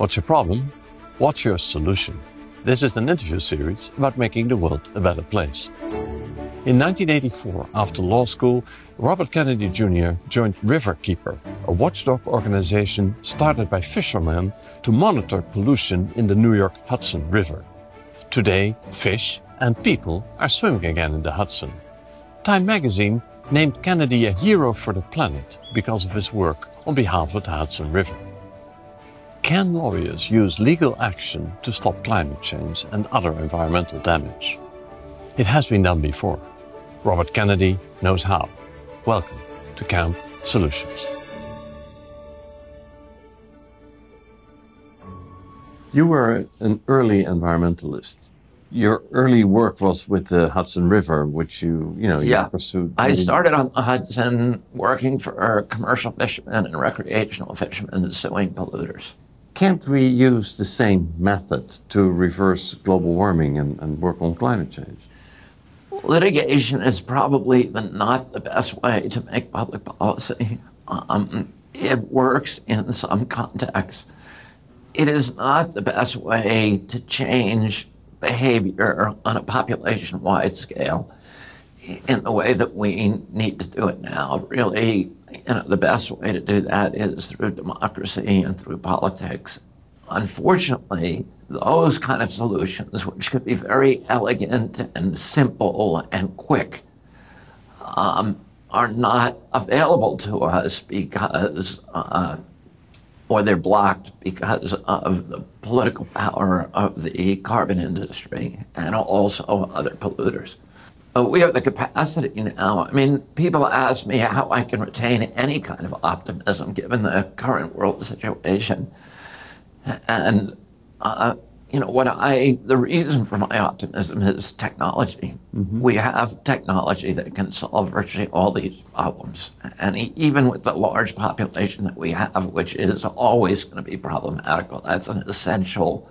What's your problem? What's your solution? This is an interview series about making the world a better place. In 1984, after law school, Robert Kennedy Jr. joined Riverkeeper, a watchdog organization started by fishermen to monitor pollution in the New York Hudson River. Today, fish and people are swimming again in the Hudson. Time magazine named Kennedy a hero for the planet because of his work on behalf of the Hudson River. Can lawyers use legal action to stop climate change and other environmental damage? It has been done before. Robert Kennedy knows how. Welcome to Camp Solutions. You were an early environmentalist. Your early work was with the Hudson River, which you, you know, Yeah. pursued. I started on the Hudson working for commercial fishermen and recreational fishermen suing polluters. Can't we use the same method to reverse global warming and, and work on climate change? Litigation is probably the, not the best way to make public policy. Um, it works in some contexts. It is not the best way to change behavior on a population wide scale in the way that we need to do it now. Really, you know, the best way to do that is through democracy and through politics. Unfortunately, those kind of solutions, which could be very elegant and simple and quick, um, are not available to us because, uh, or they're blocked because of the political power of the carbon industry and also other polluters. Uh, we have the capacity now. I mean, people ask me how I can retain any kind of optimism given the current world situation. And, uh, you know, what I, the reason for my optimism is technology. We have technology that can solve virtually all these problems. And even with the large population that we have, which is always going to be problematical, that's an essential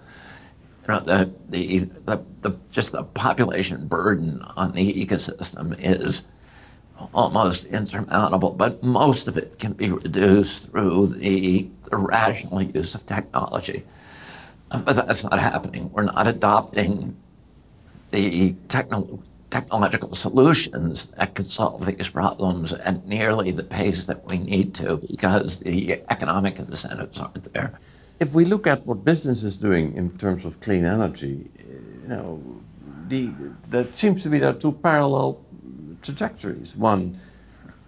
know, the, the, the, the, just the population burden on the ecosystem is almost insurmountable, but most of it can be reduced through the, the rational use of technology. Um, But that's not happening. We're not adopting the techno- technological solutions that could solve these problems at nearly the pace that we need to because the economic incentives aren't there. If we look at what business is doing in terms of clean energy, you know, the, that seems to be there are two parallel trajectories. One,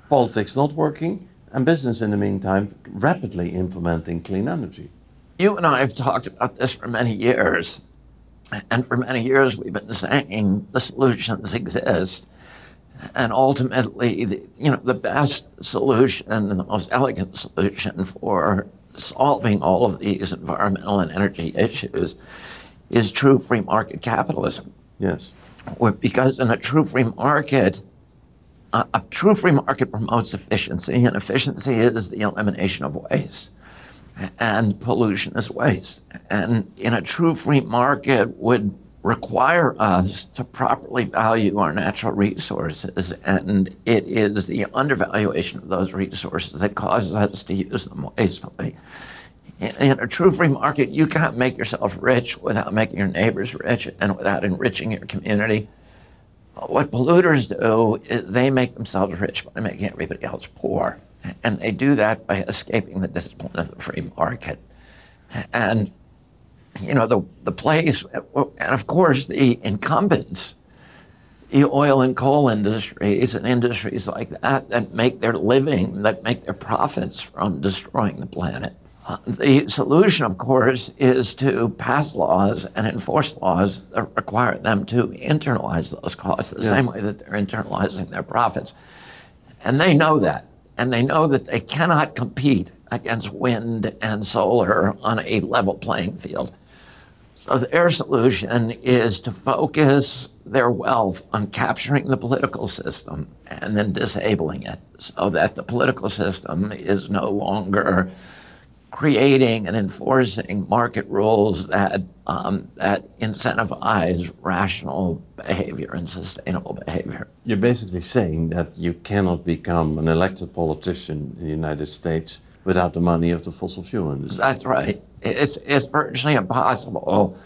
politics not working, and business in the meantime rapidly implementing clean energy. You and I have talked about this for many years. And for many years, we've been saying the solutions exist. And ultimately, the, you know, the best solution and the most elegant solution for solving all of these environmental and energy issues is true free market capitalism. Yes. Because in a true free market, a, a true free market promotes efficiency, and efficiency is the elimination of waste. And pollution is waste. And in a true free market would require us to properly value our natural resources. And it is the undervaluation of those resources that causes us to use them wastefully. In, a true free market, you can't make yourself rich without making your neighbors rich and without enriching your community. What polluters do is they make themselves rich by making everybody else poor. And they do that by escaping the discipline of the free market. And, you know, the, the place, and of course, the incumbents, the oil and coal industries and industries like that that make their living, that make their profits from destroying the planet. The solution, of course, is to pass laws and enforce laws that require them to internalize those costs the same way that they're internalizing their profits. And they know that. And they know that they cannot compete against wind and solar on a level playing field. So their solution is to focus their wealth on capturing the political system and then disabling it so that the political system is no longer creating and enforcing market rules that, um, that incentivize rational behavior and sustainable behavior. You're basically saying that you cannot become an elected politician in the United States without the money of the fossil fuel industry. That's right. It's, it's virtually impossible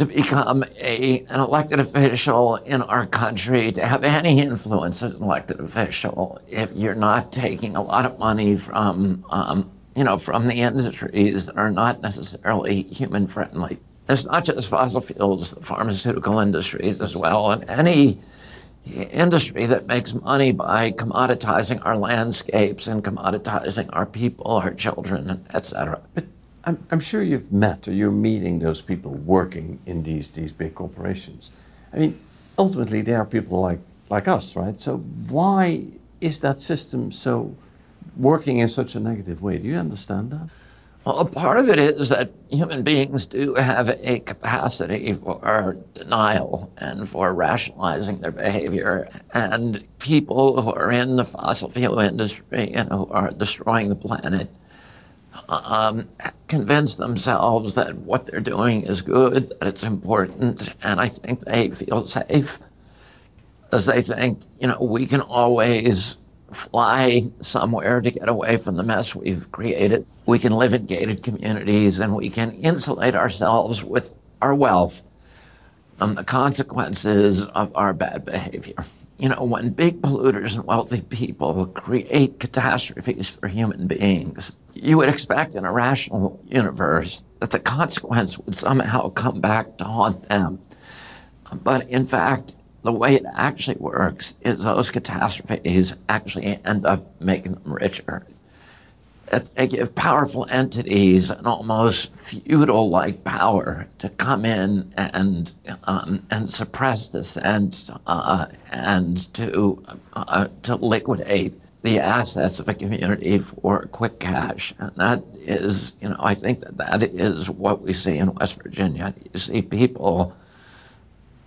to become a, an elected official in our country, to have any influence as an elected official, if you're not taking a lot of money from, um, you know, from the industries that are not necessarily human friendly. It's not just fossil fuels, the pharmaceutical industries as well, and any industry that makes money by commoditizing our landscapes and commoditizing our people, our children, etc. But I'm, I'm sure you've met or you're meeting those people working in these, these big corporations. I mean, ultimately, they are people like, like us, right? So why is that system so working in such a negative way? Do you understand that? Well, part of it is that human beings do have a capacity for denial and for rationalizing their behavior. And people who are in the fossil fuel industry and who are destroying the planet um, convince themselves that what they're doing is good, that it's important, and I think they feel safe as they think, you know, we can always fly somewhere to get away from the mess we've created. We can live in gated communities and we can insulate ourselves with our wealth from the consequences of our bad behavior. You know, when big polluters and wealthy people create catastrophes for human beings, you would expect in a rational universe that the consequence would somehow come back to haunt them. But in fact, the way it actually works is those catastrophes actually end up making them richer. Give powerful entities an almost feudal like power to come in and, um, and suppress dissent uh, and to, uh, to liquidate the assets of a community for quick cash. And that is, you know, I think that that is what we see in West Virginia. You see people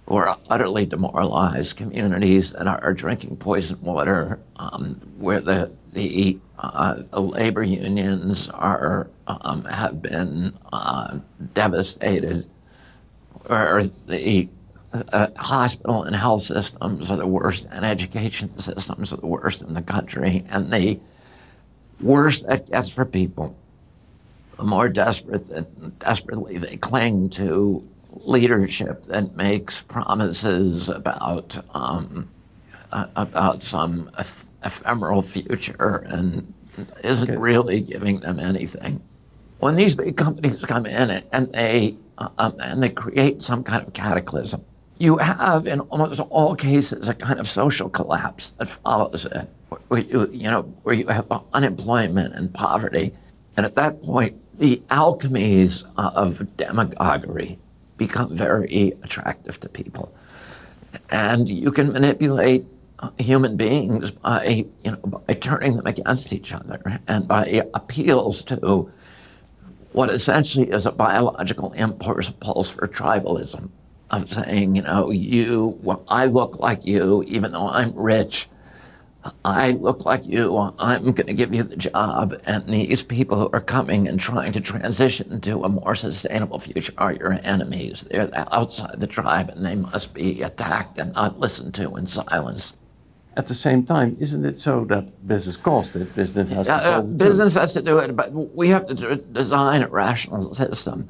who are utterly demoralized communities that are drinking poison water, um, where the the, uh, the, labor unions are um, have been uh, devastated, where the uh, hospital and health systems are the worst, and education systems are the worst in the country, and the worse that gets for people, the more desperate that desperately they cling to leadership that makes promises about um, uh, about some ephemeral future and isn't okay. really giving them anything. When these big companies come in and they um, and they create some kind of cataclysm, you have in almost all cases a kind of social collapse that follows it, where you, you know where you have unemployment and poverty, and at that point the alchemies of demagoguery become very attractive to people. And you can manipulate human beings by, you know, by turning them against each other and by appeals to what essentially is a biological impulse pulse for tribalism of saying, you know, you, well, I look like you, even though I'm rich, I look like you, I'm going to give you the job. And these people who are coming and trying to transition to a more sustainable future are your enemies. They're outside the tribe and they must be attacked and not listened to in silence. At the same time, isn't it so that business costs it? Business has to solve uh, Business has to do it, but we have to design a rational system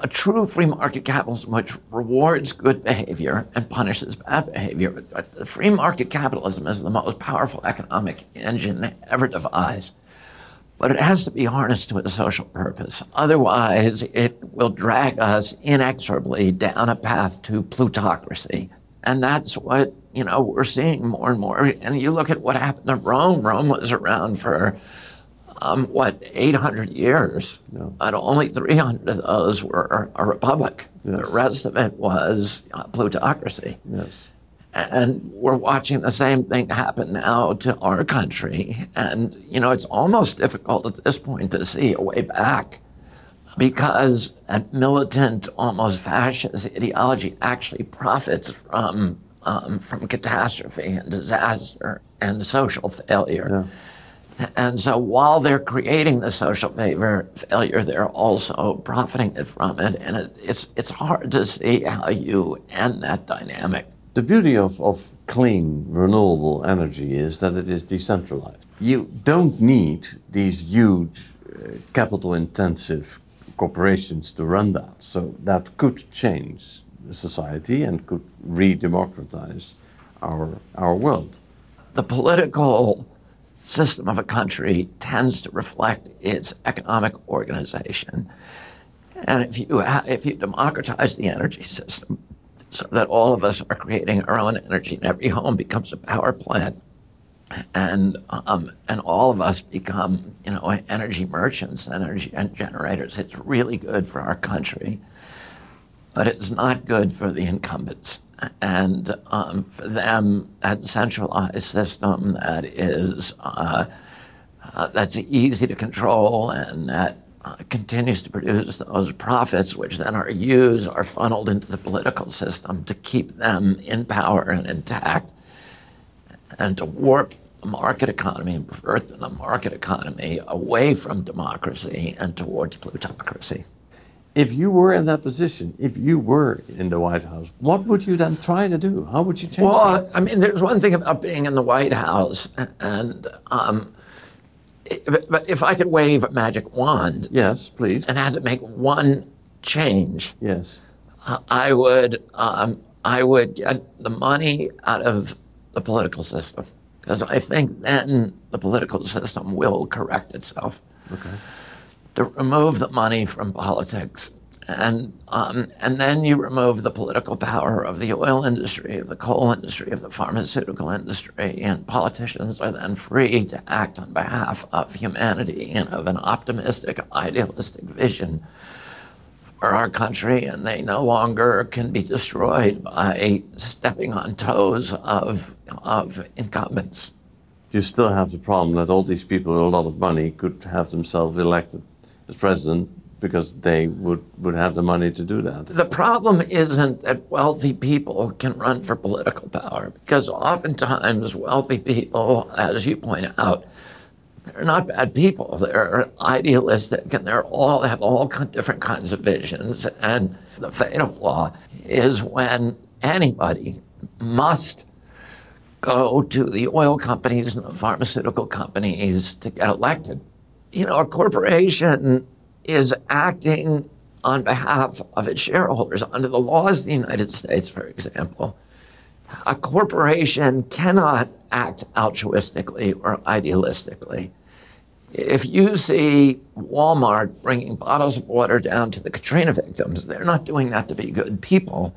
a true free market capitalism which rewards good behavior and punishes bad behavior. The free market capitalism is the most powerful economic engine ever devised. But it has to be harnessed to a social purpose. Otherwise, it will drag us inexorably down a path to plutocracy. And that's what, you know, we're seeing more and more. And you look at what happened in Rome. Rome was around for um, what, 800 years, yeah. and only 300 of those were a republic. Yes. The rest of it was plutocracy. Yes. And we're watching the same thing happen now to our country. And, you know, it's almost difficult at this point to see a way back because a militant, almost fascist ideology actually profits from, um, from catastrophe and disaster and social failure. Yeah. And so while they're creating the social favor, failure, they're also profiting it from it. And it, it's, it's hard to see how you end that dynamic. The beauty of, of clean, renewable energy is that it is decentralized. you don't need these huge uh, capital intensive corporations to run that. So that could change society and could re democratize our, our world. The political system of a country tends to reflect its economic organization. And if you, if you democratize the energy system so that all of us are creating our own energy and every home becomes a power plant, and um, and all of us become you know energy merchants, energy generators. It's really good for our country, but it's not good for the incumbents. And um, for them, a centralized system that is uh, uh, that's easy to control and that uh, continues to produce those profits, which then are used, are funneled into the political system to keep them in power and intact and to warp the market economy and pervert the market economy away from democracy and towards plutocracy. If you were in that position, if you were in the White House, what would you then try to do? How would you change well, that? I mean, there's one thing about being in the White House, and um, but if I could wave a magic wand, yes, please, and had to make one change, yes, I would um, I would get the money out of the political system because I think then the political system will correct itself. Okay. To remove the money from politics. And, um, and then you remove the political power of the oil industry, of the coal industry, of the pharmaceutical industry, and politicians are then free to act on behalf of humanity and of an optimistic, idealistic vision for our country, and they no longer can be destroyed by stepping on toes of, of incumbents. You still have the problem that all these people with a lot of money could have themselves elected as president because they would, would have the money to do that. The problem isn't that wealthy people can run for political power, because oftentimes wealthy people, as you point out, they're not bad people. They're idealistic and they're all have all different kinds of visions. And the fatal flaw is when anybody must go to the oil companies and the pharmaceutical companies to get elected. You know, a corporation is acting on behalf of its shareholders under the laws of the United States, for example. A corporation cannot act altruistically or idealistically. If you see Walmart bringing bottles of water down to the Katrina victims, they're not doing that to be good people.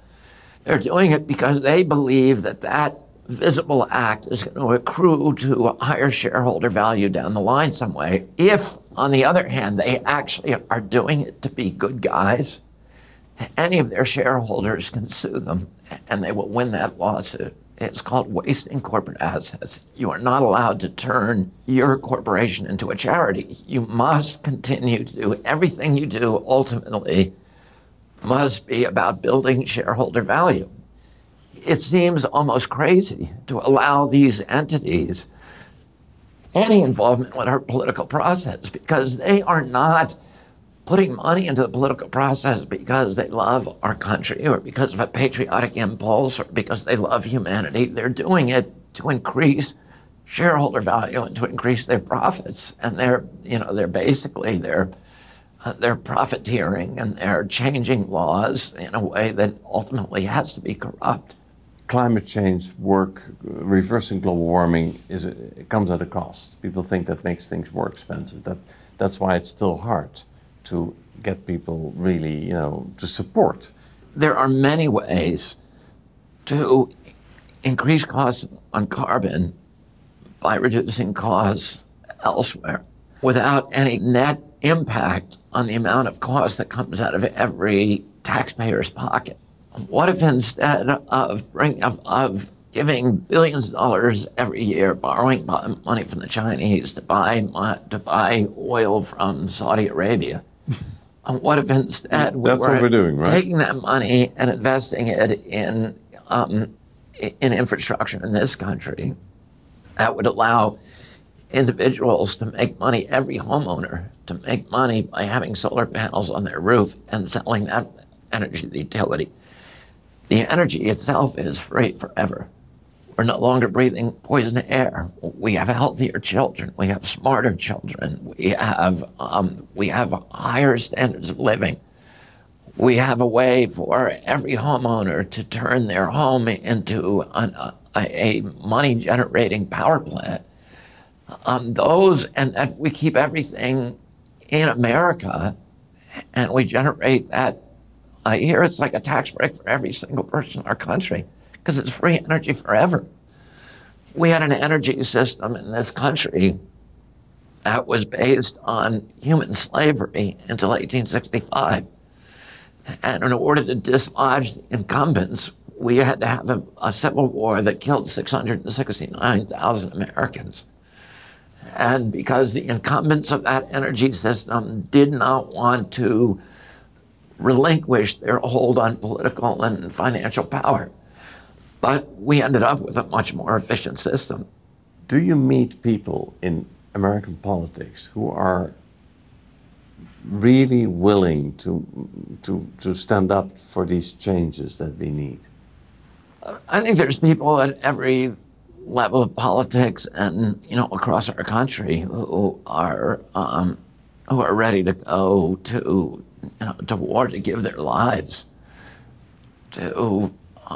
They're doing it because they believe that that visible act is going to accrue to a higher shareholder value down the line some way. If, on the other hand, they actually are doing it to be good guys, any of their shareholders can sue them and they will win that lawsuit. It's called wasting corporate assets. You are not allowed to turn your corporation into a charity. You must continue to do everything you do ultimately must be about building shareholder value. It seems almost crazy to allow these entities any involvement with our political process because they are not putting money into the political process because they love our country or because of a patriotic impulse or because they love humanity. They're doing it to increase shareholder value and to increase their profits. And they're, you know, they're basically they're uh, they're profiteering and they're changing laws in a way that ultimately has to be corrupt. Climate change work, reversing global warming, is it comes at a cost. People think that makes things more expensive. That that's why it's still hard to get people really, you know, to support. There are many ways to increase costs on carbon by reducing costs elsewhere without any net impact on the amount of cost that comes out of every taxpayer's pocket. What if instead of bring, of, of giving billions of dollars every year, borrowing money from the Chinese to buy to buy oil from Saudi Arabia, what if instead we That's were what we're doing, right? taking that money and investing it in um, in infrastructure in this country that would allow individuals to make money, every homeowner to make money by having solar panels on their roof and selling that energy to the utility. The energy itself is free forever. We're no longer breathing poison air. We have healthier children. We have smarter children. We have, um, we have higher standards of living. We have a way for every homeowner to turn their home into an, a, a money generating power plant. Um, those, and that we keep everything in America and we generate that. Uh, hear it's like a tax break for every single person in our country because it's free energy forever. We had an energy system in this country that was based on human slavery until 1865. And in order to dislodge the incumbents, we had to have a, a civil war that killed 669,000 Americans. And because the incumbents of that energy system did not want to relinquish their hold on political and financial power. But we ended up with a much more efficient system. Do you meet people in American politics who are really willing to, to, to stand up for these changes that we need? I think there's people at every level of politics and you know across our country who are um, who are ready to go to to war to give their lives to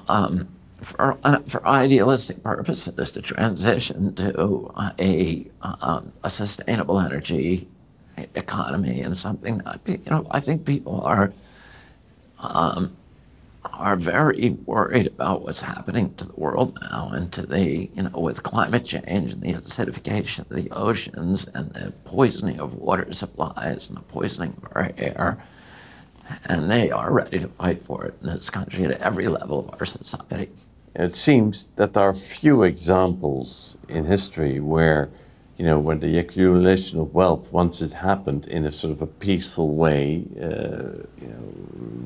um, for uh, for idealistic purposes to transition to a um, a sustainable energy economy and something that you know I think people are um, are very worried about what's happening to the world now and to the, you know, with climate change and the acidification of the oceans and the poisoning of water supplies and the poisoning of our air. And they are ready to fight for it in this country at every level of our society. It seems that there are few examples in history where, you know, when the accumulation of wealth, once it happened in a sort of a peaceful way, uh, you know,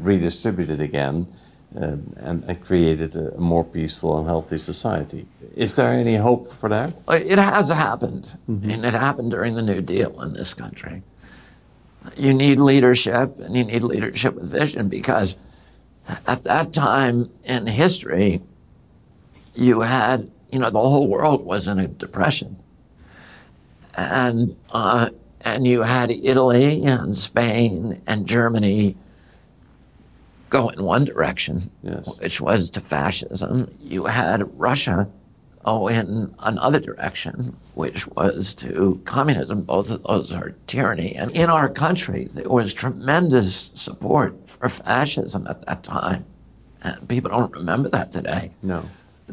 redistributed again, um, and, and, created a, more peaceful and healthy society. Is there any hope for that? It has happened, mm-hmm. and it happened during the New Deal in this country. You need leadership, and you need leadership with vision because at that time in history, you had, you know, the whole world was in a depression. And, uh, and you had Italy and Spain and Germany go in one direction, yes. which was to fascism. You had Russia Oh, go in another direction, which was to communism. Both of those are tyranny. And in our country, there was tremendous support for fascism at that time. And people don't remember that today. No.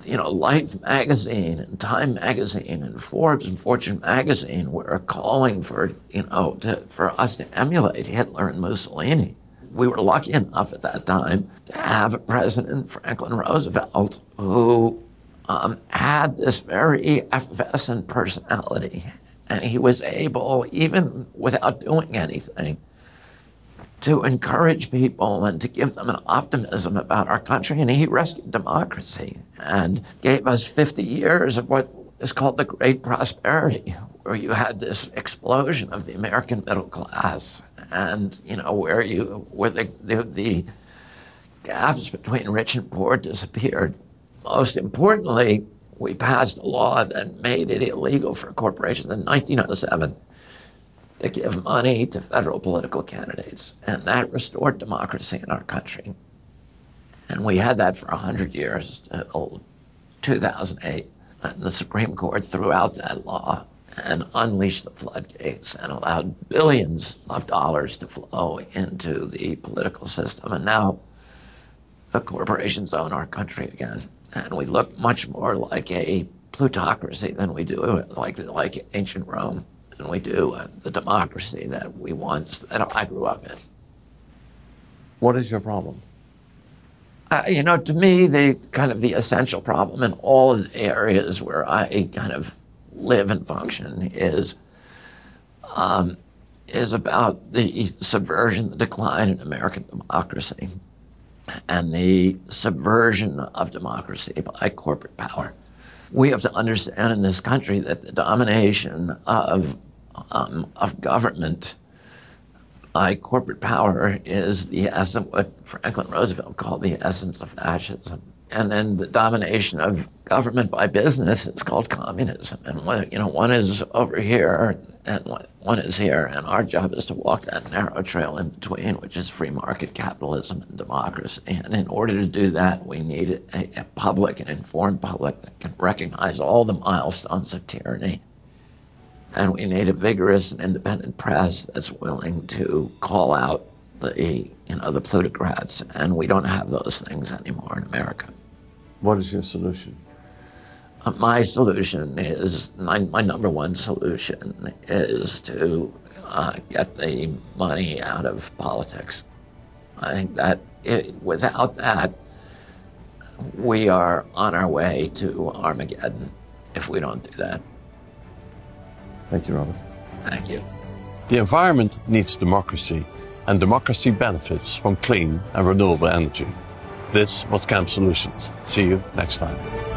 You know, Life magazine and Time magazine and Forbes and Fortune magazine were calling for, you know, to, for us to emulate Hitler and Mussolini we were lucky enough at that time to have a president, Franklin Roosevelt, who um, had this very effervescent personality. And he was able, even without doing anything, to encourage people and to give them an optimism about our country. And he rescued democracy and gave us 50 years of what is called the Great Prosperity, where you had this explosion of the American middle class and you know where you where the, the, the gaps between rich and poor disappeared. Most importantly, we passed a law that made it illegal for corporations in 1907 to give money to federal political candidates, and that restored democracy in our country. And we had that for 100 years until 2008. And the Supreme Court threw out that law and unleashed the floodgates and allowed billions of dollars to flow into the political system. And now the corporations own our country again. And we look much more like a plutocracy than we do like, like ancient Rome. than we do uh, the democracy that we once, that I grew up in. What is your problem? Uh, you know, to me, the kind of the essential problem in all of the areas where I kind of live and function is um, is about the subversion, the decline in American democracy, and the subversion of democracy by corporate power. We have to understand in this country that the domination of um, of government by corporate power is the essence what Franklin Roosevelt called the essence of fascism. And then the domination of government by business is called communism. And one, you know, one is over here and one is here, and our job is to walk that narrow trail in between, which is free market capitalism and democracy. And in order to do that, we need a, a public and informed public that can recognize all the milestones of tyranny. And we need a vigorous and independent press that's willing to call out the you know the plutocrats, and we don't have those things anymore in America. What is your solution? Uh, my solution is my, my number one solution is to uh, get the money out of politics. I think that it, without that, we are on our way to Armageddon if we don't do that. Thank you, Robert. Thank you. The environment needs democracy, and democracy benefits from clean and renewable energy. This was Camp Solutions. See you next time.